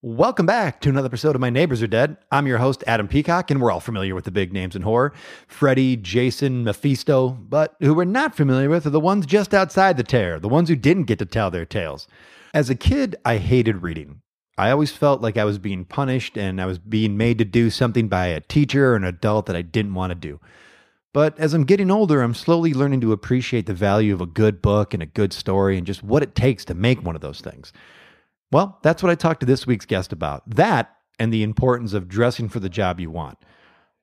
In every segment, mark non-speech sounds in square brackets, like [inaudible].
Welcome back to another episode of My Neighbors Are Dead. I'm your host, Adam Peacock, and we're all familiar with the big names in horror Freddy, Jason, Mephisto. But who we're not familiar with are the ones just outside the tier, the ones who didn't get to tell their tales. As a kid, I hated reading. I always felt like I was being punished and I was being made to do something by a teacher or an adult that I didn't want to do. But as I'm getting older, I'm slowly learning to appreciate the value of a good book and a good story and just what it takes to make one of those things. Well, that's what I talked to this week's guest about that and the importance of dressing for the job you want.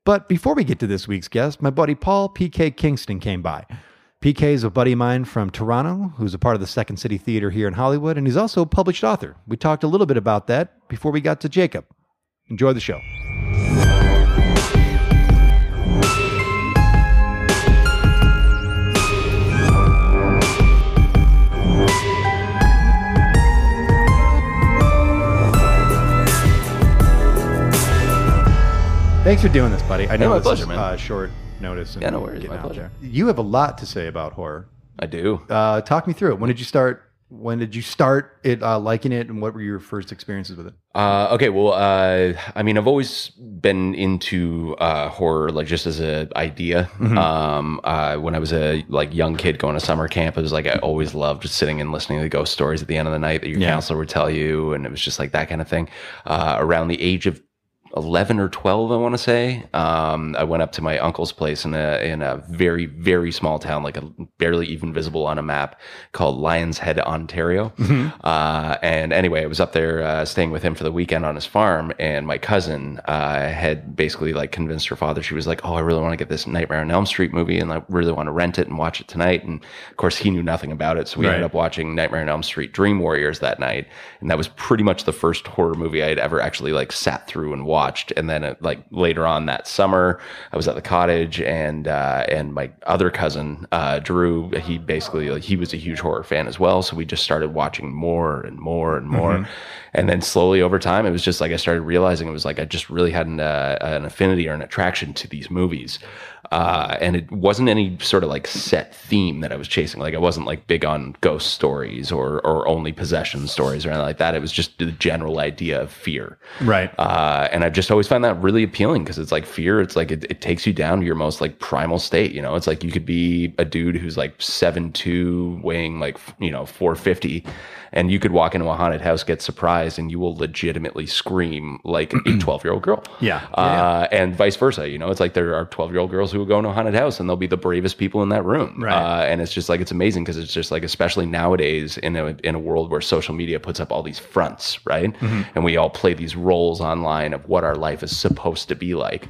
But before we get to this week's guest, my buddy Paul PK Kingston came by. PK is a buddy of mine from Toronto who's a part of the Second City Theater here in Hollywood, and he's also a published author. We talked a little bit about that before we got to Jacob. Enjoy the show. Thanks for doing this, buddy. I know my this pleasure, is man. uh, short notice. and Yeah, no worries. getting My out pleasure. there. You have a lot to say about horror. I do. Uh, talk me through it. When did you start? When did you start it uh, liking it, and what were your first experiences with it? Uh, okay, well, uh, I mean, I've always been into uh, horror, like just as an idea. Um, uh, when I was a like young kid going to summer camp, it was like I always loved just sitting and listening to the ghost stories at the end of the night that your counselor would tell you, and it was just like that kind of thing. Uh, around the age of 11 or 12 i want to say. Um, i went up to my uncle's place in a in a very very small town like a barely even visible on a map called lions head ontario. Uh, and anyway i was up there uh, staying with him for the weekend on his farm and my cousin uh, had basically like convinced her father. She was like oh i really want to get this nightmare on elm street movie and i really want to rent it and watch it tonight. And of course he knew nothing about it so we Right. ended up watching nightmare on elm street dream warriors that night and that was pretty much the first horror movie i had ever actually like sat through and watched and then uh, like later on that summer i was at the cottage and uh, and my other cousin uh, drew he basically like, he was a huge horror fan as well. So we just started watching more and more and more. And then slowly over time it was just like i started realizing it was like i just really had an, uh, an affinity or an attraction to these movies uh, and it wasn't any sort of like set theme that I was chasing. Like I wasn't like big on ghost stories or or only possession stories or anything like that. It was just the general idea of fear. Right. Uh, and I've just always found that really appealing because it's like fear. It's like it, it takes you down to your most like primal state. You know, it's like you could be a dude who's like seven two, weighing like you know four fifty, and you could walk into a haunted house, get surprised, and you will legitimately scream like a [clears throat] twelve year old girl. Yeah. Uh, and vice versa. You know, it's like there are 12 year old girls who will go into a haunted house and they'll be the bravest people in that room. Right. Uh, and it's just like, it's amazing because it's just like, especially nowadays in a, in a world where social media puts up all these fronts, right? Mm-hmm. And we all play these roles online of what our life is supposed to be like.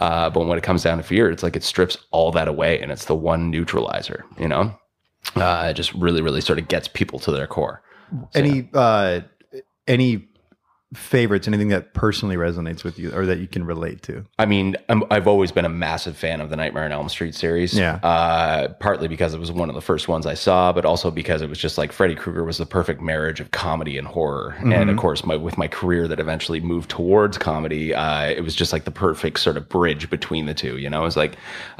Uh, but when it comes down to fear, it's like it strips all that away and it's the one neutralizer, you know? Uh, it just really, really sort of gets people to their core. Any uh, any favorites? Anything that personally resonates with you or that you can relate to? I mean, I'm, I've always been a massive fan of the Nightmare on Elm Street series. Yeah. Uh, partly because it was one of the first ones I saw, but also because it was just like Freddy Krueger was the perfect marriage of comedy and horror. And Mm-hmm. of course, my, with my career that eventually moved towards comedy, uh, it was just like the perfect sort of bridge between the two. You know, it was like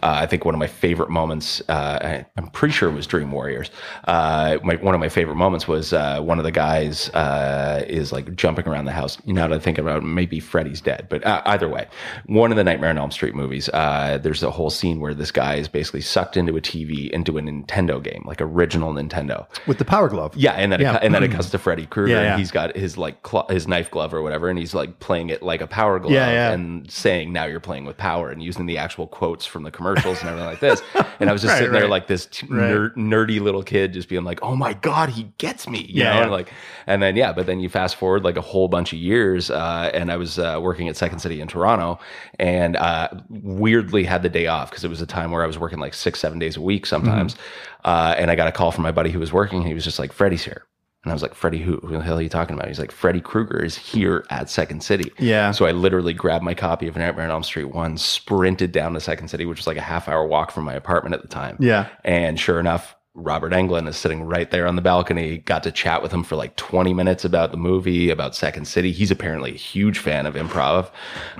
uh, I think one of my favorite moments. Uh, I, I'm pretty sure it was Dream Warriors. Uh, my, one of my favorite moments was uh, one of the guys uh, is like jumping around the house. You know, to think about it, maybe Freddy's dead, but uh, either way, one of the Nightmare on Elm Street movies. Uh, there's a whole scene where this guy is basically sucked into a TV into a Nintendo game, like original Nintendo. With the power glove. Yeah, and then Yeah. It, and then it cuts to Freddy Krueger, Yeah, yeah. and he's got his like cl- his knife glove or whatever, and he's like playing it like a power glove, and saying now you're playing with power, and using the actual quotes from the commercials and everything like this. [laughs] And I was just Right, sitting there right. like this t- Right. ner- nerdy little kid, just being like, "Oh my god, he gets me!" You Yeah, know, yeah. and like, and then yeah, but then you fast forward like a whole bunch of years, uh, and I was uh, working at Second City in Toronto, and uh, weirdly had the day off because it was a time where I was working like six, seven days a week sometimes, Mm-hmm. uh, and I got a call from my buddy who was working. He was just like, "Freddie's here." And I was like, Freddie, who, who the hell are you talking about? He's like, Freddie Krueger is here at Second City. Yeah. So I literally grabbed my copy of Nightmare on Elm Street 1, sprinted down to Second City, which was like a half hour walk from my apartment at the time. Yeah. And sure enough, Robert Englund is sitting right there on the balcony. Got to chat with him for like 20 minutes about the movie, about Second City. He's apparently a huge fan of improv.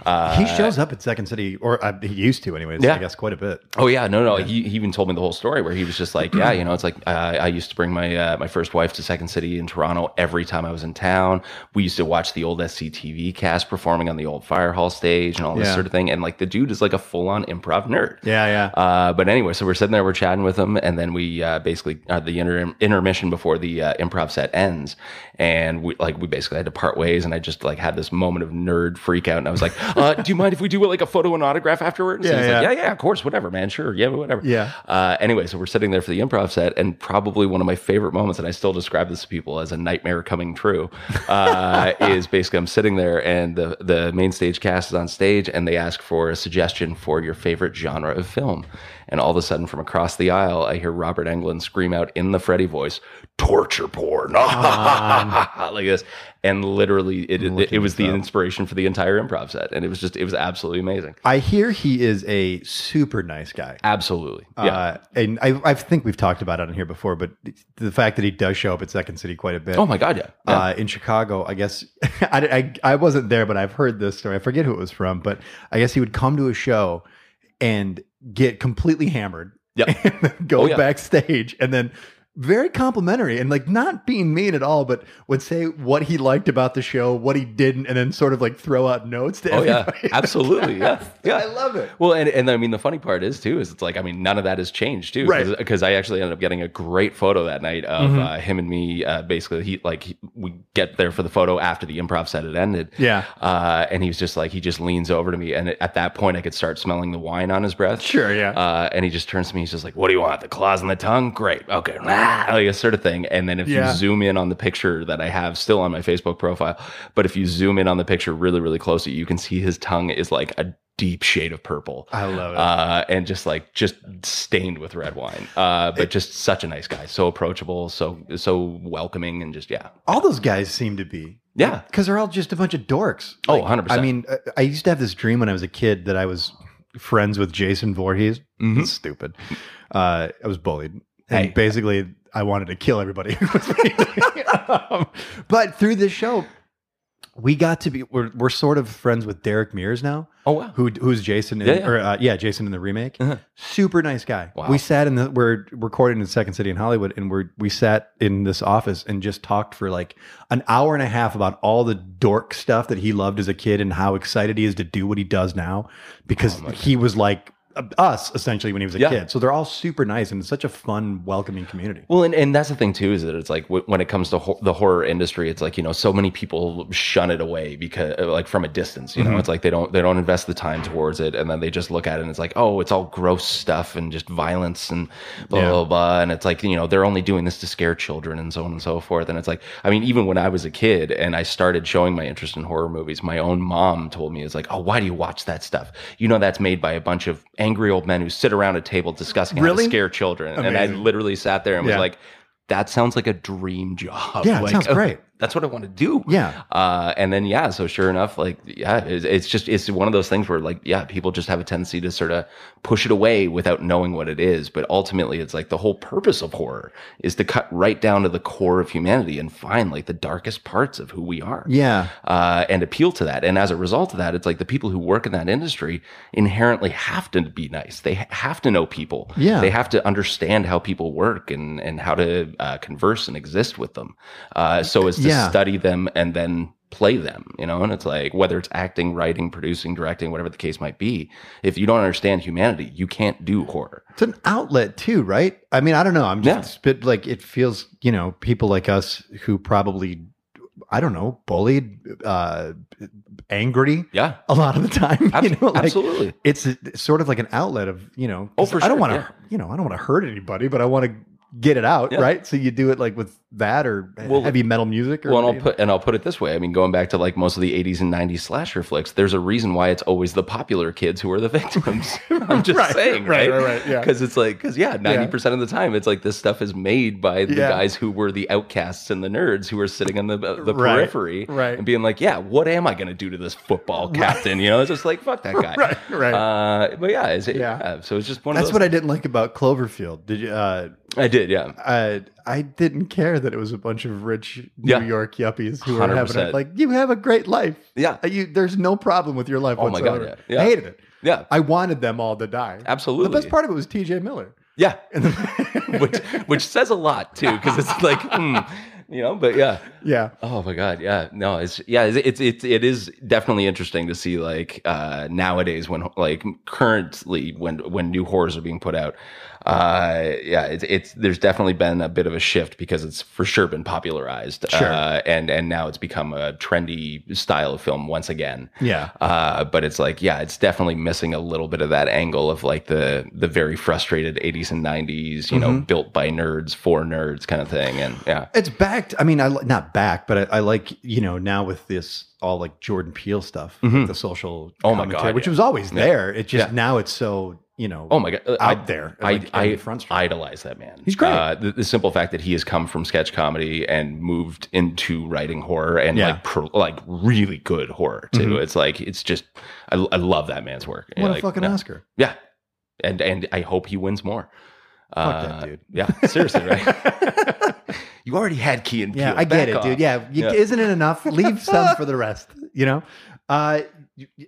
Uh, he shows up at Second City, or uh, he used to, anyways. Yeah. I guess quite a bit. Oh yeah, no, no. He, he even told me the whole story where he was just like, [clears throat] yeah, you know, it's like uh, I used to bring my uh, my first wife to Second City in Toronto every time I was in town. We used to watch the old SCTV cast performing on the old fire hall stage and all this Yeah. sort of thing. And like the dude is like a full on improv nerd. Yeah, yeah. Uh, but anyway, so we're sitting there, we're chatting with him, and then we uh, basically uh, the inter- intermission before the uh, improv set ends, and we like we basically had to part ways, and I just like had this moment of nerd freak out, and I was like, uh, "Do you mind if we do like a photo and autograph afterwards?" And Yeah, he's like, yeah. "Yeah, yeah, of course, whatever, man, sure, yeah, whatever." Yeah. Uh, anyway, so we're sitting there for the improv set, and probably one of my favorite moments, and I still describe this to people as a nightmare coming true, uh, [laughs] is basically I'm sitting there, and the the main stage cast is on stage, and they ask for a suggestion for your favorite genre of film, and all of a sudden, from across the aisle, I hear Robert Englund scream out in the Freddy voice, "Torture porn!" [laughs] like this, and literally, it it, it was the inspiration for the entire improv set, and it was just it was absolutely amazing, I hear he is a super nice guy. absolutely, yeah. Uh, and I, I think we've talked about it on here before, but the fact that he does show up at Second City quite a bit. oh my god, yeah. yeah. Uh, in Chicago, I guess [laughs] I, I, I wasn't there, but I've heard this story. I forget who it was from, but I guess he would come to a show and get completely hammered, Yep. [laughs] go Oh, yeah. backstage, and then very complimentary and like not being mean at all, but would say what he liked about the show, what he didn't, and then sort of like throw out notes to Oh yeah, absolutely. Yeah, [laughs] yeah. I love it. Well, and, and I mean, the funny part is too is it's like I mean, none of that has changed too, Right. Because I actually ended up getting a great photo that night of Mhm. uh, him and me. Uh, basically, he like he, we get there for the photo after the improv set had ended. Yeah. Uh, and he was just like he just leans over to me, and at that point, I could start smelling the wine on his breath. Sure, yeah. Uh, and he just turns to me. He's just like, "What do you want? The claws and the tongue? Great. Okay." Like a sort of thing. And then if Yeah. you zoom in on the picture that I have still on my Facebook profile, but if you zoom in on the picture really, really closely, you can see his tongue is like a deep shade of purple. I love it. Uh, and just like just stained with red wine. Uh, but just such a nice guy, so approachable, so so welcoming, and just yeah, all those guys seem to be. yeah. Because they're all just a bunch of dorks. Oh, 100%. I mean, I- used to have this dream when I was a kid that I was friends with Jason Voorhees. Mhm. It's stupid. Uh, I was bullied. And Hey. basically, I wanted to kill everybody. [laughs] who was bullying me. Um, but through this show, we got to be, we're, we're sort of friends with Derek Mears now, Oh wow. who who's Jason in, Yeah, yeah. or uh, yeah, Jason in the remake. Uh-huh. Super nice guy. Wow. We sat in the, we're recording in Second City in Hollywood, and we're, we sat in this office and just talked for like an hour and a half about all the dork stuff that he loved as a kid and how excited he is to do what he does now because he was like us essentially when he was a Yeah. kid. So they're all super nice and it's such a fun, welcoming community. Well, and, and that's the thing too is that it's like w- when it comes to ho- the horror industry, it's like you know so many people shun it away because uh, like from a distance. You know, Mhm. it's like they don't they don't invest the time towards it, and then they just look at it and it's like oh, it's all gross stuff and just violence and blah Yeah. blah blah. And it's like you know they're only doing this to scare children and so on and so forth. And it's like I mean even when I was a kid and I started showing my interest in horror movies, my own mom told me it's like oh why do you watch that stuff? You know that's made by a bunch of angry old men who sit around a table discussing how to scare children. And I literally sat there and was like, that sounds like a dream job. Yeah, it like, sounds [laughs] great. That's what I want to do. Yeah. Uh, and then yeah, so sure enough, like yeah, it's, it's just it's one of those things where like yeah, people just have a tendency to sort of push it away without knowing what it is. But ultimately, it's like the whole purpose of horror is to cut right down to the core of humanity and find like the darkest parts of who we are Yeah. uh, and appeal to that. And as a result of that, it's like the people who work in that industry inherently have to be nice. They have to know people. Yeah. They have to understand how people work and, and how to uh, converse and exist with them uh, so as to Yeah. study them and then play them, you know? And it's like whether it's acting, writing, producing, directing, whatever the case might be, if you don't understand humanity, you can't do horror. It's an outlet too, right? I mean, I don't know. I'm just Yeah. like it feels, you know, people like us who probably, I don't know, bullied, uh, angry Yeah. a lot of the time. Abs- [laughs] you know, like absolutely. it's a- sort of like an outlet of, you know, Oh, for I don't sure, want to, yeah. you know, I don't want to hurt anybody, but I want to get it out, Yeah. right? So you do it like with that or Well, heavy metal music or Well, and I'll put and I'll put it this way. I mean, going back to like most of the '80s and '90s slasher flicks, there's a reason why it's always the popular kids who are the [laughs] victims. [laughs] I'm just Right, saying, right, right? right, right, yeah. Because it's like, because yeah, ninety percent of the time, it's like this stuff is made by the Yeah. guys who were the outcasts and the nerds who are sitting on the the Right, periphery right. and being like, yeah, what am I going to do to this football captain? You know, it's just like fuck that [laughs] guy. Right, right. Uh, but yeah, it's, Yeah. yeah. So it's just one of That's what I didn't like about Cloverfield. Did you? Uh, I did, yeah. Uh, I didn't care that it was a bunch of rich New Yeah. York yuppies who were having 100%. it. Like, you have a great life. Yeah. Uh, You, there's no problem with your life Oh my God, whatsoever. yeah. Yeah. I hated it. Yeah, I wanted them all to die. absolutely. The best part of it was T.J. Miller. Yeah, [laughs] which which says a lot too, because it's like, [laughs] hmm, you know. But yeah, yeah. Oh my god, yeah, no, it's yeah, it's it's it's it is definitely interesting to see like uh nowadays when like currently when when new horrors are being put out. Uh yeah, it's it's there's definitely been a bit of a shift because it's for sure been popularized. Sure. Uh and and now it's become a trendy style of film once again. Yeah. Uh, but it's like, yeah, it's definitely missing a little bit of that angle of like the the very frustrated 80s and 90s, you know, built by nerds for nerds kind of thing. And yeah, It's backed. I mean, I not back, but I, I like you know now with this all like Jordan Peele stuff, like the social Oh my God, which yeah. was always there. It just Yeah. now it's so you know Oh my god! out I, there. I like, I the front street. idolize that man. He's great. Uh, the, the simple fact that he has come from sketch comedy and moved into writing horror and Yeah. like pro, like really good horror too. Mhm. It's like it's just I, I love that man's work. what Like, a fucking yeah. Oscar. Yeah, and and I hope he wins more. Fuck that dude. Yeah, seriously, right? [laughs] you already had Key and Peele. Yeah, I get Back it, off. dude. Yeah, you, Yeah. isn't it enough? Leave some [laughs] for the rest. You know. Uh,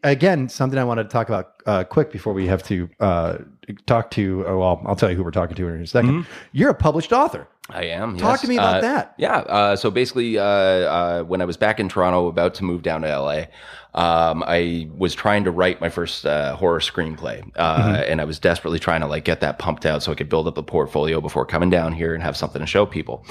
again, something I wanted to talk about uh, quick before we have to uh, talk to. Oh, well, I'll tell you who we're talking to in a 2nd You're a published author. I am. Talk yes. to me about Uh, that. Yeah. Uh, so basically, uh, uh, when I was back in Toronto, about to move down to LA, um, I was trying to write my first uh, horror screenplay, uh, Mm-hmm. and I was desperately trying to like get that pumped out so I could build up a portfolio before coming down here and have something to show people.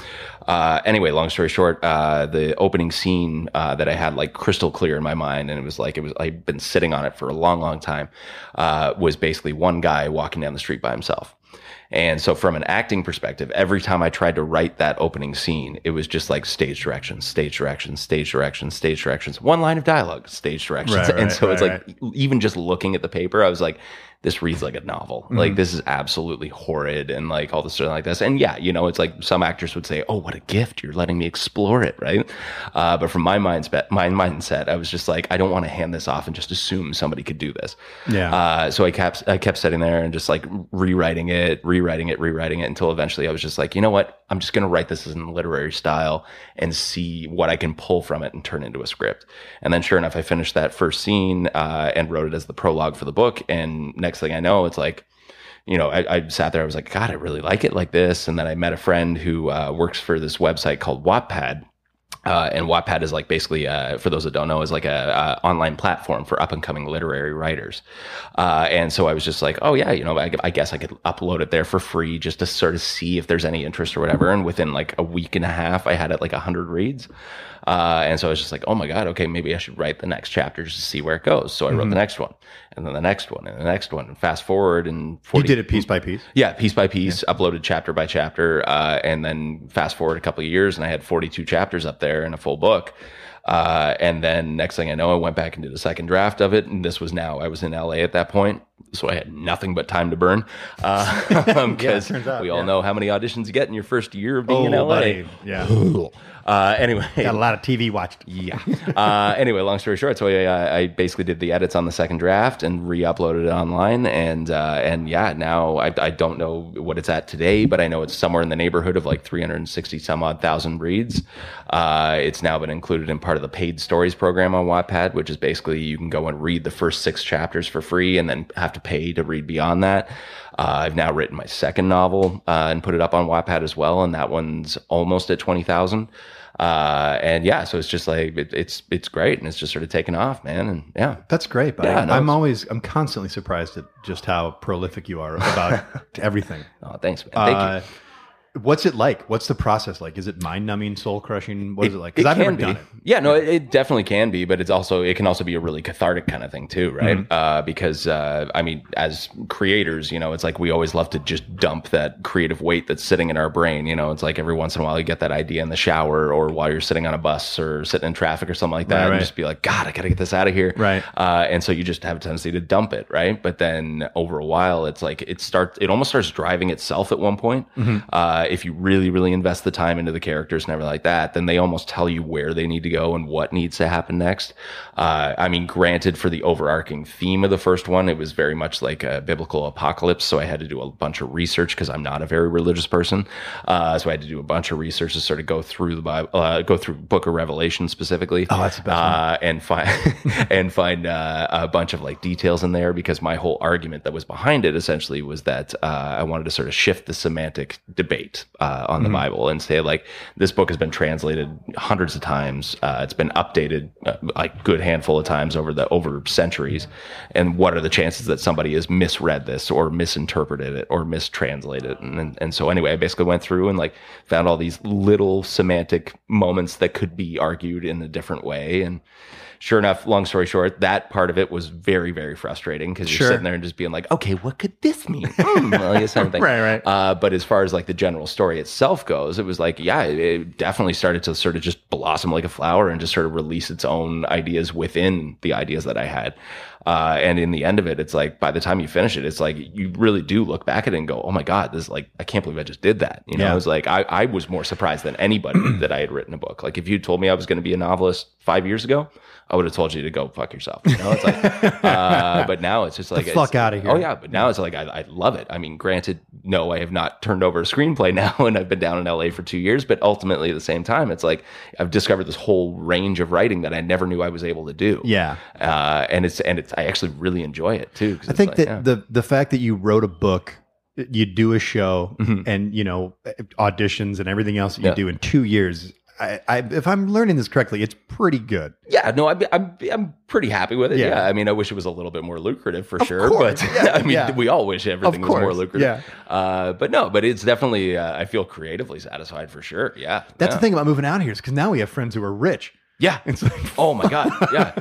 Uh, anyway, long story short, uh, the opening scene uh, that I had like crystal clear in my mind, and it was like it was I'd been sitting on it for a long, long time, uh, was basically one guy walking down the street by himself. And so, from an acting perspective, every time I tried to write that opening scene, it was just like stage directions, stage directions, stage directions, stage directions, one line of dialogue, stage directions. Right, and right, so it's right, like, even just looking at the paper, I was like, this reads like a novel. Mm-hmm. Like, this is absolutely horrid and like all this stuff like this. And yeah, you know, it's like some actors would say, oh, what a gift. You're letting me explore it. Right. Uh, but from my mindset, my mindset, I was just like, I don't want to hand this off and just assume somebody could do this. Yeah. Uh, so I kept I kept sitting there and just like rewriting it, rewriting it, rewriting it until eventually I was just like, you know what? I'm just gonna write this in a literary style and see what I can pull from it and turn into a script. And then sure enough, I finished that first scene uh, and wrote it as the prologue for the book. And next thing I know, it's like you know, I, I sat there. I was like, God, I really like it like this. And then I met a friend who uh, works for this website called Wattpad. Uh, and Wattpad is like basically, uh, for those that don't know, is like a, a online platform for up and coming literary writers. Uh, and so I was just like, oh yeah, you know, I, I guess I could upload it there for free just to sort of see if there's any interest or whatever. And within like a week and a half, I had it like hundred reads. Uh, and so I was just like, oh my God, okay, maybe I should write the next chapter just to see where it goes. So I wrote the next one and then the next one and the next one and fast forward and you did it piece by piece. yeah, piece by piece, uploaded chapter by chapter, uh, and then fast forward a couple of years, and I had 42 chapters up there in a full book. Uh, and then next thing I know, I went back and did a second draft of it, and this was now I was in LA at that point, so I had nothing but time to burn. [laughs] [laughs] Because turns out, we all yeah. know how many auditions you get in your first year of being in Oh, LA. buddy. Yeah. [laughs] Uh, anyway, [laughs] Got a lot of TV watched. yeah. Uh, anyway, long story short, so I, I basically did the edits on the second draft and re-uploaded it online, and uh, and yeah, now I, I don't know what it's at today, but I know it's somewhere in the neighborhood of like 360 some odd thousand reads. Uh, it's now been included in part of the paid stories program on Wattpad, which is basically you can go and read the first six chapters for free, and then have to pay to read beyond that. Uh, I've now written my second novel uh, and put it up on Wattpad as well, and that one's almost at twenty thousand. Uh, and yeah, so it's just like it, it's it's great, and it's just sort of taken off, man. And yeah, That's great, but Yeah, I, no, I'm always I'm constantly surprised at just how prolific you are about [laughs] everything. oh, thanks, man. Thank you. Uh, What's it like? What's the process like? Is it mind numbing, soul crushing? What is it like? Because I've never can done it. Yeah, no, it, it definitely can be, but it's also it can also be a really cathartic kind of thing too, right? Mm-hmm. Uh, because uh, I mean, as creators, you know, it's like we always love to just dump that creative weight that's sitting in our brain. You know, it's like every once in a while you get that idea in the shower or while you're sitting on a bus or sitting in traffic or something like that, Right, and right. just be like, God, I got to get this out of here, Right. Uh, and so you just have a tendency to dump it, right? But then over a while, it's like it starts, it almost starts driving itself at one point. Mm-hmm. If you really, really invest the time into the characters and everything like that, then they almost tell you where they need to go and what needs to happen next. Uh, I mean, granted, for the overarching theme of the first one, it was very much like a biblical apocalypse. So I had to do a bunch of research because I'm not a very religious person. Uh, so I had to do a bunch of research to sort of go through the Bible, uh, go through Book of Revelation specifically. Oh, that's the uh, and find [laughs] and find uh, a bunch of like details in there because my whole argument that was behind it essentially was that uh, I wanted to sort of shift the semantic debate uh, on the Bible and say like this book has been translated hundreds of times. Uh, it's been updated uh, like good handful of times over the over centuries, and what are the chances that somebody has misread this or misinterpreted it or mistranslated it? And, and and so anyway, I basically went through and like found all these little semantic moments that could be argued in a different way and sure enough, long story short, that part of it was very, very frustrating because you're Sure. sitting there and just being like, okay, what could this mean? [laughs] Hmm, well, something. Right, right. Uh, but as far as like the general story itself goes, it was like, yeah, it, it definitely started to sort of just blossom like a flower and just sort of release its own ideas within the ideas that I had. Uh, and in the end of it, it's like by the time you finish it, it's like you really do look back at it and go, "Oh my god, this is like I can't believe I just did that." You know, Yeah. it was like I, I was more surprised than anybody [clears throat] that I had written a book. Like if you told me I was going to be a novelist five years ago, I would have told you to go fuck yourself. You know, it's like, [laughs] uh, but now it's just like The fuck outta here. Oh yeah, but now it's like I, I love it. I mean, granted, no, I have not turned over a screenplay [laughs] now, and I've been down in LA for two years. But ultimately, at the same time, it's like I've discovered this whole range of writing that I never knew I was able to do. Yeah. uh, and it's and it's I actually really enjoy it too. I think like, that yeah. the the fact that you wrote a book, you do a show, Mhm. and you know auditions and everything else that you Yeah. do in two years. I, I, if I'm learning this correctly, it's pretty good. Yeah, no, I'm, I'm I'm pretty happy with it. Yeah. Yeah. I mean, I wish it was a little bit more lucrative for Of sure, course. but [laughs] Yeah, I mean, yeah. we all wish everything was more lucrative. Uh, but no, but it's definitely uh, I feel creatively satisfied for sure. Yeah, That's yeah. the thing about moving out here is because now we have friends who are rich. Yeah. [laughs] It's like, Oh my god. Yeah.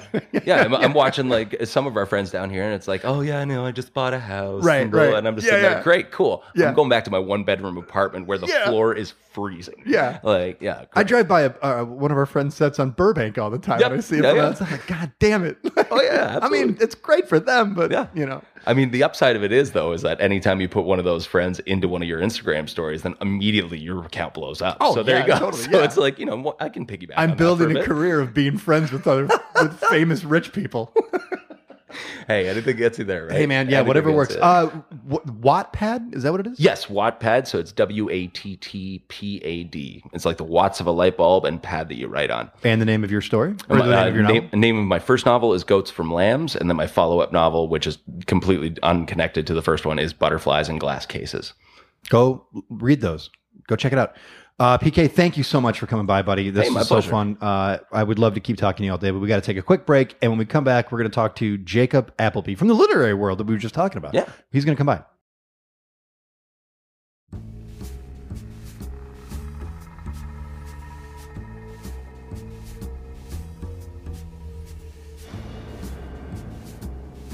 Yeah. I'm, I'm [laughs] watching like some of our friends down here, and it's like, oh yeah, I know, I just bought a house. Right, and, blah, right. and I'm just Yeah, sitting yeah. there, great, cool. Yeah. I'm going back to my one bedroom apartment where the floor is freezing. Yeah. Like, yeah. I drive by a, uh, one of our friends' sets on Burbank all the time. Yep. I see it Yeah, yeah. like, God damn it. [laughs] Oh, yeah, I mean, it's great for them, but Yeah. you know. I mean, the upside of it is though, is that anytime you put one of those friends into one of your Instagram stories, then immediately your account blows up. Oh, so there yeah, you go. totally, [laughs] so yeah. it's like, you know, I can piggyback. I'm building a bit. career of being friends with other with [laughs] famous rich people. [laughs] Hey, anything gets you there, right? hey man, yeah, Anything whatever works. Uh, w- Wattpad is that what it is? Yes, Wattpad. So it's W A T T P A D. It's like the watts of a light bulb and pad that you write on. And the name of your story or the Uh, name of your name, novel? name of my first novel is Goats from Lambs, and then my follow up novel, which is completely unconnected to the first one, is Butterflies in Glass Cases. Go read those. Go check it out. Uh, PK, thank you so much for coming by, buddy. This Hey, is so fun. Uh, I would love to keep talking to you all day, but we got to take a quick break. And when we come back, we're going to talk to Jacob Appleby from the literary world that we were just talking about. Yeah. He's going to come by.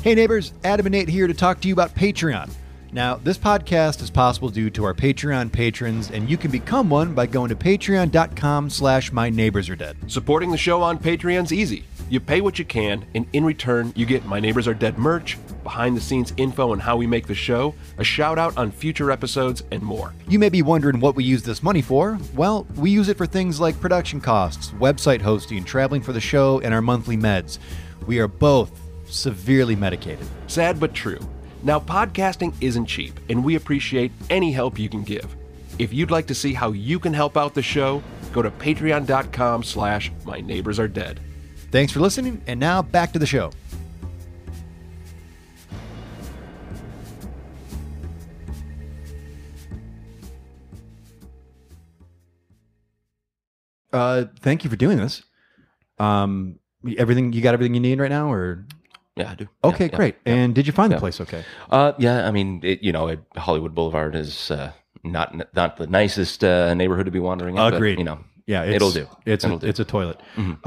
Hey neighbors, Adam and Nate here to talk to you about Patreon. Now, this podcast is possible due to our Patreon patrons, and you can become one by going to patreon.com slash my neighbors are dead. Supporting the show on Patreon's easy. You pay what you can, and in return, you get My Neighbors Are Dead merch, behind the scenes info on how we make the show, a shout out on future episodes, and more. You may be wondering what we use this money for. Well, we use it for things like production costs, website hosting, traveling for the show, and our monthly meds. We are both severely medicated. Sad but true. Now, podcasting isn't cheap, and we appreciate any help you can give. If you'd like to see how you can help out the show, go to patreon.com slash my neighbors are dead. Thanks for listening, and now back to the show. Uh, thank you for doing this. Um, everything you got everything you need right now, or Yeah, I do. okay, Yeah, yeah. great. And did you find the Yeah. place okay? Uh, yeah, I mean, it, you know, it, Hollywood Boulevard is uh, not not the nicest uh, neighborhood to be wandering in. but, Agreed. you know, Yeah, it's, It'll do. It's It'll a, do. it's a toilet. Mhm.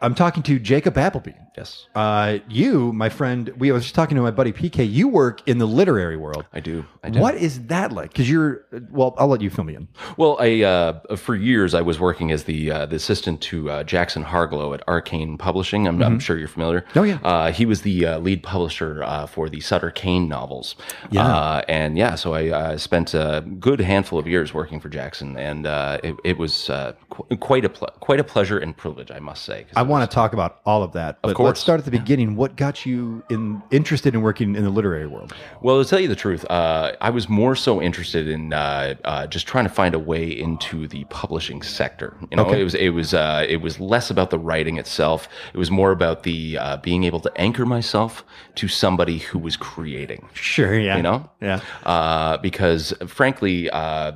I'm talking to Jacob Appleby. Yes, Uh, you, my friend, we I was just talking to my buddy PK. You work in the literary world. I do. I do. What is that like? Because you're well, I'll let you fill me in. Well, I uh, for years I was working as the uh, the assistant to uh, Jackson Harglow at Arcane Publishing. I'm, I'm sure you're familiar. Oh, yeah. Uh, he was the uh, lead publisher uh, for the Sutter Cane novels. Yeah. Uh, and yeah, so I uh, spent a good handful of years working for Jackson, and uh, it, it was uh, qu- quite a ple- quite a pleasure and privilege, I must say. I want to talk about all of that, but let's start at the beginning. What got you in interested in working in the literary world? Well, to tell you the truth, uh, I was more so interested in uh, uh, just trying to find a way into the publishing sector. You know, Okay. it was it was uh, it was less about the writing itself. It was more about the uh, being able to anchor myself to somebody who was creating. Sure, yeah, You know, yeah. uh, because frankly, uh,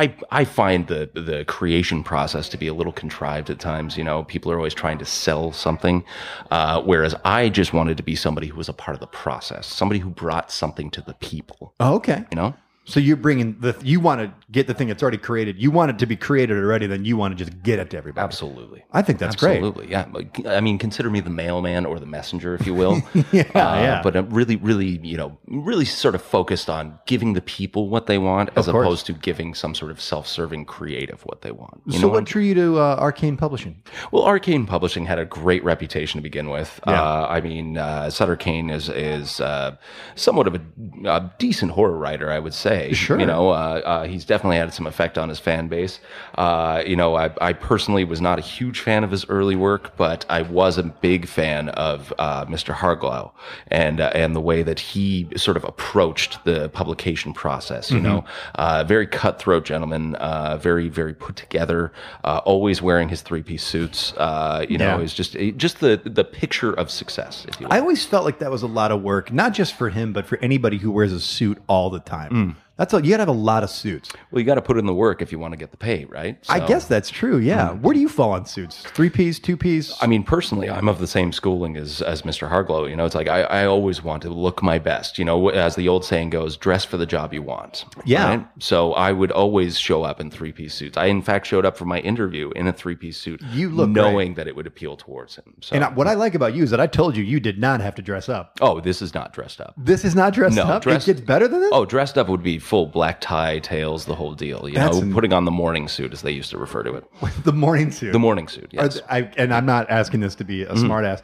I I find the the creation process to be a little contrived at times. You know, people are always trying to sell something, uh, whereas I just wanted to be somebody who was a part of the process, somebody who brought something to the people. Oh, okay. You know, So you're bringing the you want to get the thing that's already created. You want it to be created already, then you want to just get it to everybody. absolutely. I think that's great. Absolutely, yeah. I mean, consider me the mailman or the messenger, if you will. [laughs] Yeah, Uh, yeah. But I'm really, really, you know, really sort of focused on giving the people what they want, as opposed to giving some sort of self-serving creative what they want. You so what drew you to uh, Arcane Publishing? Well, Arcane Publishing had a great reputation to begin with. Uh, I mean, uh, Sutter Cane is is uh, somewhat of a, a decent horror writer, I would say. Sure. You know, uh, uh, he's definitely had some effect on his fan base. Uh, you know, I, I personally was not a huge fan of his early work, but I was a big fan of uh, Mr. Harglow and uh, and the way that he sort of approached the publication process. You Mm-hmm. know, uh, very cutthroat gentleman, uh, very very put together, uh, always wearing his three piece suits. Uh, you know, Yeah. is just just the the picture of success. If you will. I always felt like that was a lot of work, not just for him, but for anybody who wears a suit all the time. Mm. That's all. You got to have a lot of suits. well, you got to put in the work if you want to get the pay, right? I guess that's true. Yeah. Mm-hmm. Where do you fall on suits? Three piece, two piece? I mean, personally, I'm of the same schooling as as Mr. Harglow. You know, it's like I, I always want to look my best. You know, as the old saying goes, dress for the job you want. Yeah. So I would always show up in three piece suits. I, in fact, showed up for my interview in a three piece suit. You look knowing that it would appeal towards him. So, and I, what I like about you is that I told you you did not have to dress up. oh, this is not dressed up. This is not dressed No, up. dressed- it gets better than this. Oh, dressed up would be full black tie, tails, the whole deal. You That's know, an- putting on the morning suit, as they used to refer to it. [laughs] the morning suit. The morning suit, yes. th- I, and I'm not asking this to be a mm. smart ass.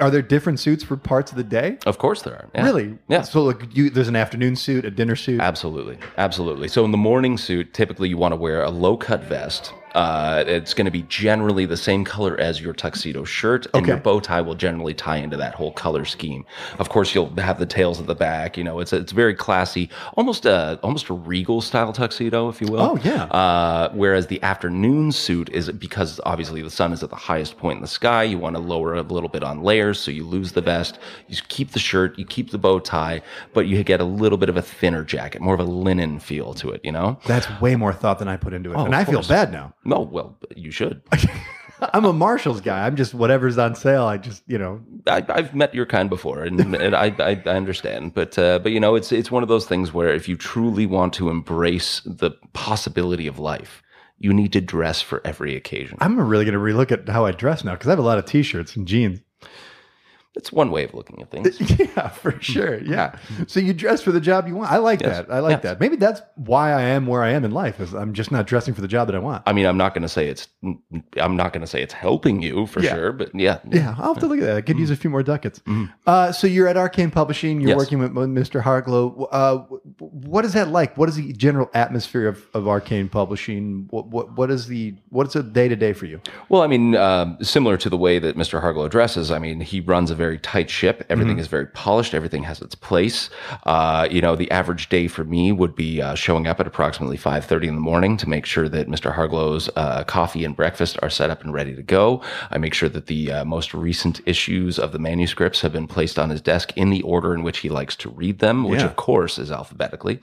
Are there different suits for parts of the day? of course there are. Yeah. Really? Yeah. So like you, there's an afternoon suit, a dinner suit. Absolutely, absolutely. So in the morning suit, typically you want to wear a low cut vest. Uh, it's going to be generally the same color as your tuxedo shirt, and your bow tie will generally tie into that whole color scheme. Of course, you'll have the tails at the back. You know, it's it's very classy, almost a almost a regal style tuxedo, if you will. Oh, yeah. Uh, whereas the afternoon suit is because obviously the sun is at the highest point in the sky. You want to lower a little bit on layers, so you lose the vest. You keep the shirt, you keep the bow tie, but you get a little bit of a thinner jacket, more of a linen feel to it. You know. That's way more thought than I put into it, and of I feel bad now. No, well, you should. [laughs] I'm a Marshalls guy. I'm just whatever's on sale. I just you know. I, I've met your kind before, and, [laughs] and I, I, I understand. But uh, but you know, it's it's one of those things where if you truly want to embrace the possibility of life, you need to dress for every occasion. I'm really going to relook at how I dress now because I have a lot of t-shirts and jeans. It's one way of looking at things. [laughs] Yeah, for sure. Yeah. [laughs] So you dress for the job you want. I like Yes. that. I like Yes. that. Maybe that's why I am where I am in life. Is I'm just not dressing for the job that I want. I mean, I'm not going to say it's I'm not going to say it's helping you for Yeah. sure, but yeah, Yeah, I'll have to look at that. I could use a few more ducats. Uh, so you're at Arcane Publishing. You're Yes. working with Mr. Harglow. Uh, what is that like? What is the general atmosphere of, of Arcane Publishing? What, what what is the what's a day to day for you? Well, I mean, um, similar to the way that Mr. Harglow addresses, I mean, he runs a very tight ship. Everything is very polished. Everything has its place. Uh, you know, the average day for me would be uh, showing up at approximately five thirty in the morning to make sure that Mr. Harglow's uh, coffee and breakfast are set up and ready to go. I make sure that the uh, most recent issues of the manuscripts have been placed on his desk in the order in which he likes to read them, which Yeah. of course is alphabetically.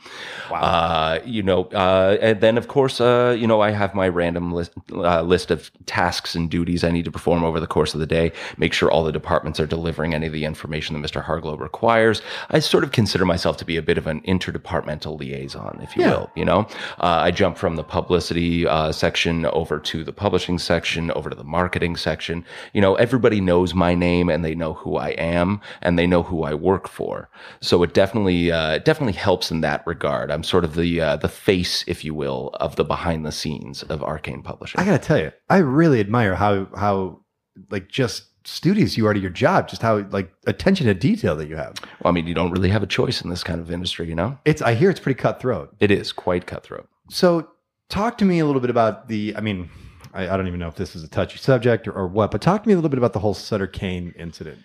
Wow. Uh, you know, uh, and then of course, uh, you know, I have my random list uh, list of tasks and duties I need to perform over the course of the day. Make sure all the departments are delivering any of the information that Mr. Harglow requires. I sort of consider myself to be a bit of an interdepartmental liaison, if you Yeah. will. You know, uh, I jump from the publicity uh, section over to the publishing section, over to the marketing section. You know, everybody knows my name and they know who I am and they know who I work for. So it definitely uh, it definitely helps in that regard. I'm sort of the uh, the face, if you will, of the behind the scenes of Arcane Publishing. I gotta tell you, I really admire how how like just studious you are to your job, just how like attention to detail that you have. Well, I mean, you don't really have a choice in this kind of industry, you know? It's I hear it's pretty cutthroat. It is quite cutthroat. So talk to me a little bit about the I mean, I, I don't even know if this is a touchy subject or, or what, but talk to me a little bit about the whole Sutter Cane incident.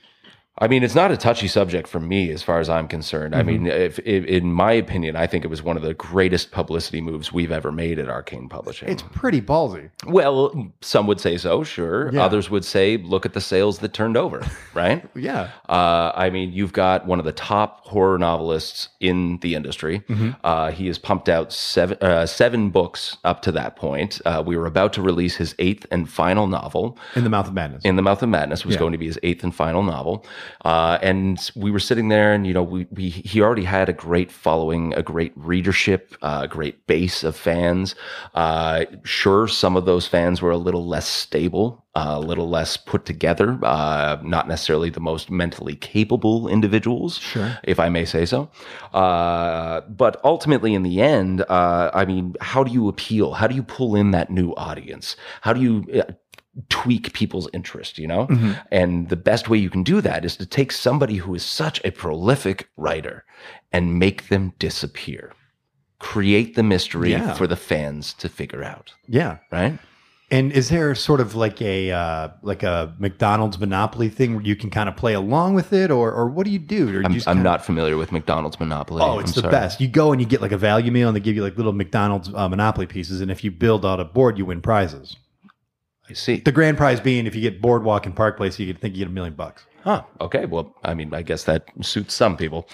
I mean, it's not a touchy subject for me as far as I'm concerned. I mean, if, if, in my opinion, I think it was one of the greatest publicity moves we've ever made at Arcane Publishing. It's pretty ballsy. well, some would say so, sure. Yeah. Others would say, look at the sales that turned over, [laughs] right? Yeah. Uh, I mean, you've got one of the top horror novelists in the industry. Uh, he has pumped out seven uh, seven books up to that point. Uh, we were about to release his eighth and final novel. In the mouth of madness. In the Mouth of Madness was Yeah. going to be his eighth and final novel, uh, and we were sitting there, and you know, we, we he already had a great following, a great readership, uh, a great base of fans. Uh, sure, some of those fans were a little less stable, uh, a little less put together, uh, not necessarily the most mentally capable individuals, Sure. if I may say so. Uh, but ultimately, in the end, uh, I mean, how do you appeal? How do you pull in that new audience? How do you uh, tweak people's interest, you know? And the best way you can do that is to take somebody who is such a prolific writer and make them disappear. Create the mystery Yeah. for the fans to figure out, yeah. right? And is there sort of like a uh, like a McDonald's monopoly thing where you can kind of play along with it, or or what do you do? Or I'm, just I'm not familiar with McDonald's Monopoly. Oh, it's I'm the sorry. best. You go and you get like a value meal, and they give you like little McDonald's uh, Monopoly pieces. And if you build out a board, you win prizes. I see. The grand prize being if you get Boardwalk and Park Place, you could think you get a million bucks. Huh. Okay. Well, I mean, I guess that suits some people.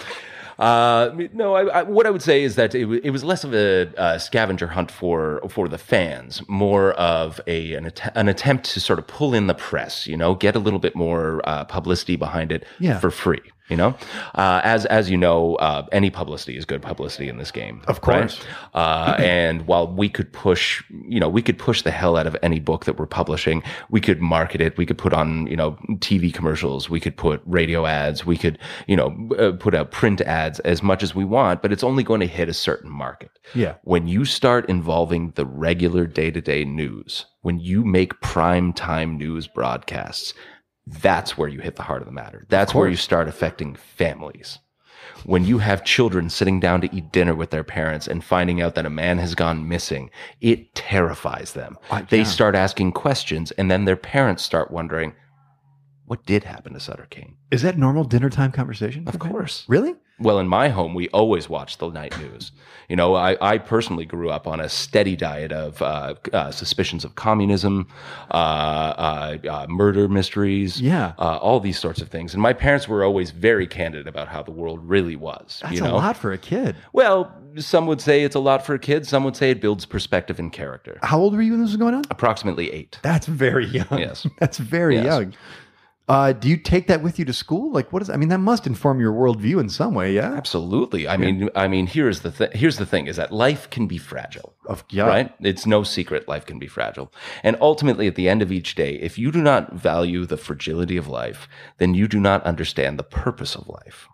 Uh, no, I, I, what I would say is that it, it was less of a uh, scavenger hunt for for the fans, more of a an, att- an attempt to sort of pull in the press. You know, get a little bit more uh, publicity behind it Yeah. for free. You know, uh, as as you know, uh, any publicity is good publicity in this game. Of course. Right? Uh, and while we could push, you know, we could push the hell out of any book that we're publishing. We could market it. We could put on, you know, TV commercials. We could put radio ads. We could, you know, uh, put out print ads as much as we want, but it's only going to hit a certain market. Yeah. When you start involving the regular day to day news, when you make prime time news broadcasts, that's where you hit the heart of the matter. That's where you start affecting families. When you have children sitting down to eat dinner with their parents and finding out that a man has gone missing, it terrifies them. Uh, they yeah. start asking questions, and then their parents start wondering, what did happen to Sutter Cane? Is that normal dinner time conversation? Of course. Really? Well, in my home, we always watch the night news. You know, I, I personally grew up on a steady diet of uh, uh, suspicions of communism, uh, uh, uh, murder mysteries, Yeah. uh, all these sorts of things. And my parents were always very candid about how the world really was. That's you a know? lot for a kid. Well, some would say it's a lot for a kid. Some would say it builds perspective and character. How old were you when this was going on? Approximately eight. That's very young. Yes. [laughs] That's very Yes. young. Uh, do you take that with you to school? Like, what is? I mean, that must inform your worldview in some way. Yeah. Absolutely. I mean, I mean, here's the th- here's the thing: is that life can be fragile. Of yeah. right? It's no secret life can be fragile. And ultimately, at the end of each day, if you do not value the fragility of life, then you do not understand the purpose of life.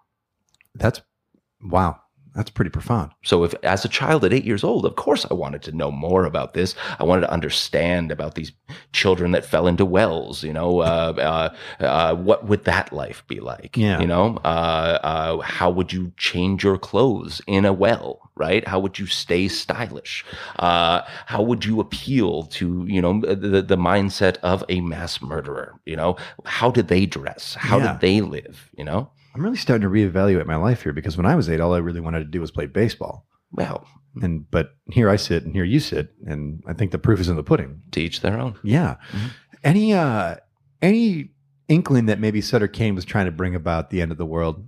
That's wow. That's pretty profound. So, if as a child at eight years old, of course, I wanted to know more about this. I wanted to understand about these children that fell into wells. You know, uh, uh, uh, what would that life be like? Yeah. You know, uh, uh, how would you change your clothes in a well? Right? How would you stay stylish? Uh, how would you appeal to you know the the mindset of a mass murderer? You know, how did they dress? How Yeah. did they live? You know. I'm really starting to reevaluate my life here because when I was eight, all I really wanted to do was play baseball. Well, And but here I sit and here you sit, and I think the proof is in the pudding. to each their own. Yeah. Mhm. Any uh any inkling that maybe Sutter Cane was trying to bring about the end of the world?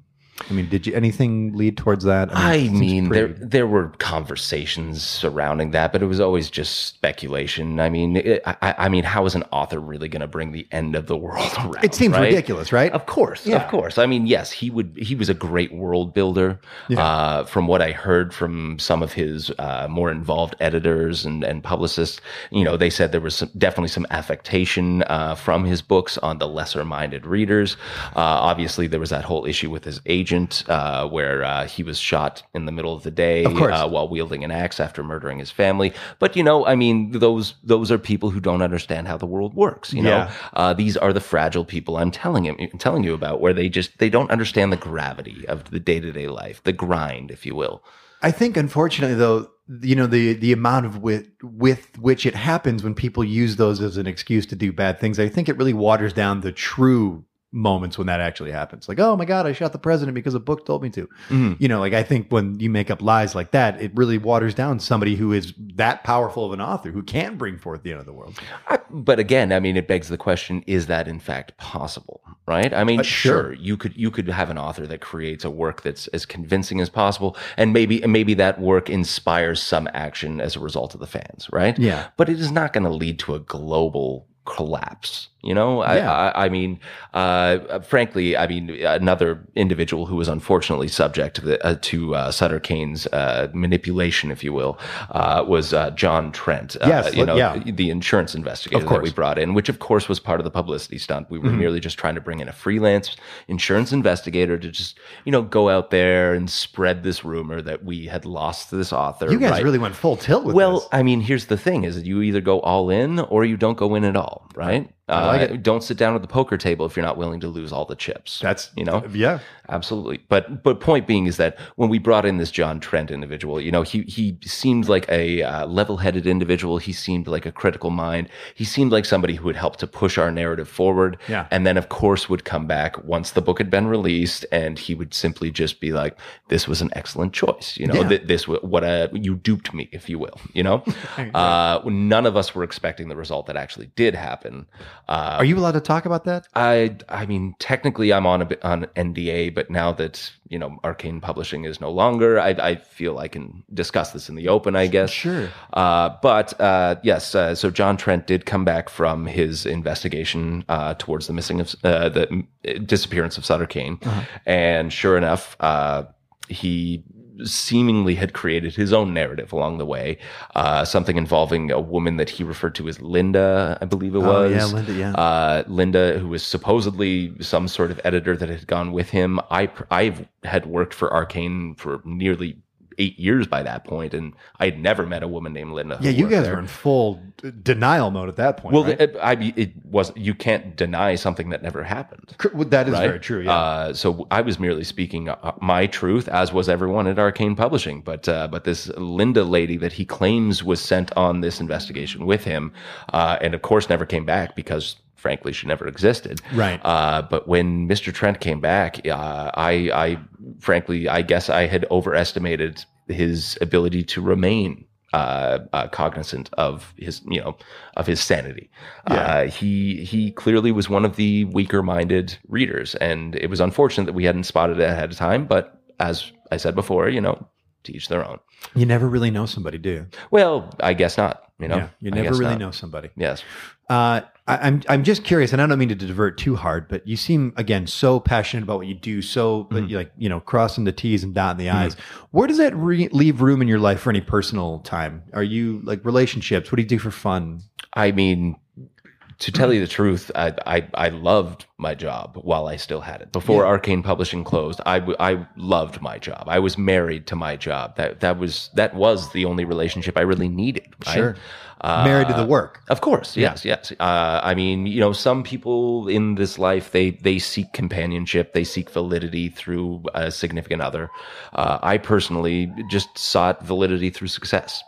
I mean, did you anything lead towards that? I it seems mean, there pretty- there were conversations surrounding that, but it was always just speculation. I mean, it, I, I mean, how is an author really going to bring the end of the world [laughs] around? It seems right? ridiculous, right? Of course, Yeah. of course. I mean, yes, he would. He was a great world builder. Uh, from what I heard from some of his uh, more involved editors and, and publicists, you know, they said there was some, definitely some affectation uh, from his books on the lesser-minded readers. Uh, obviously, there was that whole issue with his agent, uh, where uh, he was shot in the middle of the day Of uh, while wielding an axe after murdering his family. But you know, I mean, those those are people who don't understand how the world works. You know, Yeah. uh, these are the fragile people I'm telling him, telling you about, where they just they don't understand the gravity of the day to day life, the grind, if you will. I think, unfortunately, though, you know the the amount of with with which it happens when people use those as an excuse to do bad things. I think it really waters down the true moments when that actually happens. Like, oh my god, I shot the president because a book told me to. Mhm. You know, like I think when you make up lies like that, it really waters down somebody who is that powerful of an author who can bring forth the end of the world. I, but again, I mean, it begs the question: Is that in fact possible? Right? I mean, Uh, sure, sure. you could you could have an author that creates a work that's as convincing as possible, and maybe and maybe that work inspires some action as a result of the fans, right? Yeah. But it is not going to lead to a global collapse. You know, I, Yeah. I, I mean, uh, frankly, I mean, another individual who was unfortunately subject to, the, uh, to uh, Sutter Cane's uh, manipulation, if you will, uh, was uh, John Trent. Uh, Yes, you know, yeah. the insurance investigator that we brought in, which of course was part of the publicity stunt. We were Mm-hmm. merely just trying to bring in a freelance insurance investigator to just, you know, go out there and spread this rumor that we had lost this author. You guys right? really went full tilt with well, this. I mean, here's the thing: is that you either go all in or you don't go in at all, right? Like Uh, Don't sit down at the poker table if you're not willing to lose all the chips. That's you know, yeah. Absolutely. But but point being is that when we brought in this John Trent individual, you know, he he seemed like a uh, level-headed individual. He seemed like a critical mind. He seemed like somebody who would help to push our narrative forward. Yeah. And then, of course, would come back once the book had been released, and he would simply just be like, "This was an excellent choice." You know, Yeah. th- this what a you duped me, if you will. You know, [laughs] uh, none of us were expecting the result that actually did happen. Uh, Are you allowed to talk about that? I I mean, technically, I'm on a bit on NDA, but now that you know Arcane Publishing is no longer, I, I feel I can discuss this in the open. I guess. Sure. Uh, but uh, yes, uh, so John Trent did come back from his investigation uh, towards the missing of uh, the mm, disappearance of Sutter Cane, and sure enough, uh, he seemingly had created his own narrative along the way, uh, something involving a woman that he referred to as Linda, I believe it Oh, was. yeah, Linda, yeah. Uh, Linda, who was supposedly some sort of editor that had gone with him. I I had worked for Arcane for nearly eight years by that point, and I had never met a woman named Linda. Yeah, you guys there. were in full d- denial mode at that point. Well, right? it, I it was you can't deny something that never happened. That is right? very true. Yeah. Uh, so I was merely speaking uh, my truth, as was everyone at Arcane Publishing. But uh, but this Linda lady that he claims was sent on this investigation with him, uh, and of course never came back because. Frankly, she never existed. Right. Uh, but when Mr. Trent came back, uh, I, I, frankly, I guess I had overestimated his ability to remain uh, uh, cognizant of his, you know, of his sanity. Uh, he he clearly was one of the weaker-minded readers, and it was unfortunate that we hadn't spotted it ahead of time. But as I said before, you know, to each their own. you never really know somebody, do you? Well, I guess not. You know, yeah, you never really not. know somebody. Yes. Uh, I, I'm I'm just curious, and I don't mean to divert too hard, but you seem again so passionate about what you do, so Mm-hmm. you like you know crossing the T's and dotting the I's. Where does that re- leave room in your life for any personal time? Are you like relationships? What do you do for fun? I mean, to tell you the truth, I, I I loved my job while I still had it. Before Arcane Publishing closed, I, w- I loved my job. I was married to my job. That that was that was the only relationship I really needed. Right? Sure. Uh, Married to the work. Of course, yes, yes. Uh, I mean, you know, some people in this life they they seek companionship, they seek validity through a significant other. Uh, I personally just sought validity through success.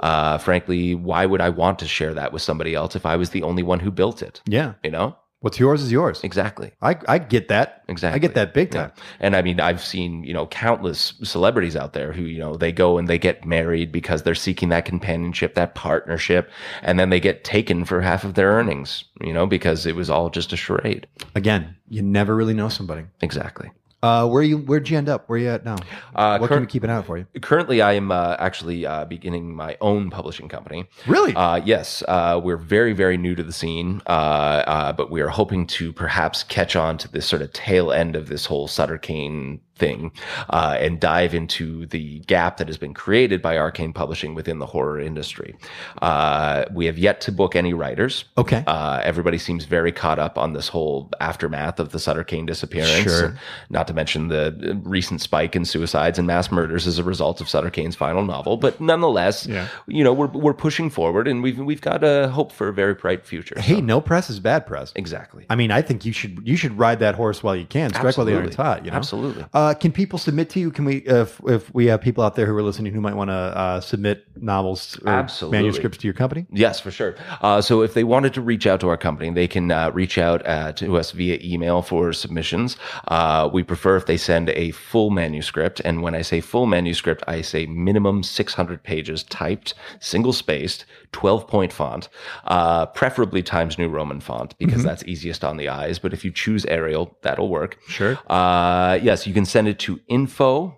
Uh, frankly, why would I want to share that with somebody else if I was the only one who built it? Yeah, You know, what's yours is yours. exactly. I I get that. Exactly. I get that big Yeah. time. And I mean, I've seen, you know, countless celebrities out there who, you know, they go and they get married because they're seeking that companionship, that partnership, and then they get taken for half of their earnings, you know, because it was all just a charade. Again, you never really know somebody. Exactly. Uh, where you? Where'd you end up? Where you at now? Uh, what cur- can we keep an eye out for you? Currently, I am uh, actually uh, beginning my own publishing company. Really? Uh, yes, uh, we're very, very new to the scene, uh, uh, but we are hoping to perhaps catch on to this sort of tail end of this whole Sutter Cane thing uh, and dive into the gap that has been created by Arcane Publishing within the horror industry. Uh, we have yet to book any writers. Okay. Uh, everybody seems very caught up on this whole aftermath of the Sutter Cane disappearance. Sure. Not to mention the recent spike in suicides and mass murders as a result of Sutter Cane's final novel. But nonetheless, Yeah. you know, we're, we're pushing forward and we've, we've got a hope for a very bright future. hey, So- no press is bad press. exactly. I mean, I think you should you should ride that horse while you can. Strike while the iron's hot. You know. Absolutely. Uh, can people submit to you? Can we, if if we have people out there who are listening who might want to uh, submit novels or Absolutely. manuscripts to your company? Yes, for sure. Uh, so if they wanted to reach out to our company, they can uh, reach out uh, to us via email for submissions. Uh, we prefer if they send a full manuscript. And when I say full manuscript, I say minimum 600 pages typed, single spaced, 12 point font, uh, preferably Times New Roman font because that's easiest on the eyes. But if you choose Arial, that'll work. Sure. Uh, yes, you can send it to info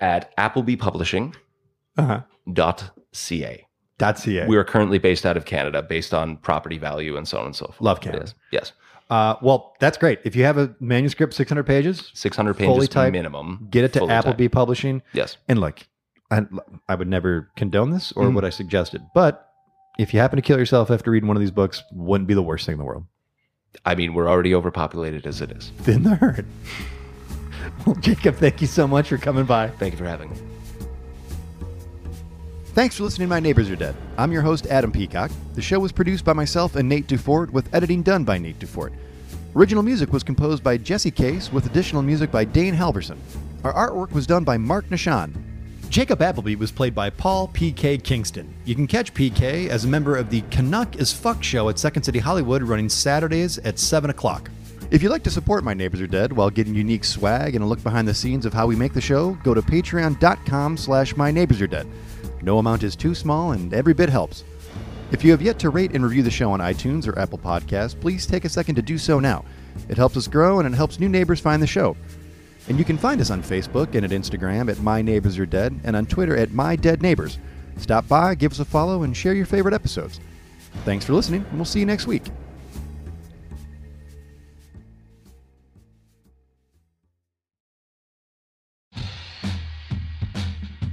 at applebypublishing.ca. Uh huh. Dot ca. We are currently based out of Canada, based on property value and so on and so forth. Love Canada. Yes. yes. Uh, well, that's great. If you have a manuscript, six hundred pages, 600 Fully pages typed, minimum. get it to Fully Appleby typed. Publishing. Yes. And look, I, I would never condone this or Mm. what I suggested, but if you happen to kill yourself after reading one of these books, wouldn't be the worst thing in the world. I mean, we're already overpopulated as it is. Thin the herd. [laughs] [laughs] Well, Jacob, thank you so much for coming by. Thank you for having me. Thanks for listening to My Neighbors Are Dead. I'm your host, Adam Peacock. The show was produced by myself and Nate Dufort, with editing done by Nate Dufort. Original music was composed by Jesse Case, with additional music by Dane Halverson. Our artwork was done by Mark Nishan. Jacob Appleby was played by Paul P.K. Kingston. You can catch PK as a member of the Canuck is Fuck show at Second City Hollywood running Saturdays at 7 o'clock. If you'd like to support My Neighbors Are Dead while getting unique swag and a look behind the scenes of how we make the show, go to patreon.com slash My Neighbors Are Dead. No amount is too small and every bit helps. If you have yet to rate and review the show on iTunes or Apple Podcasts, please take a second to do so now. It helps us grow and it helps new neighbors find the show. And you can find us on Facebook and at Instagram at My Neighbors Are Dead and on Twitter at My Dead Neighbors. Stop by, give us a follow, and share your favorite episodes. Thanks for listening, and we'll see you next week.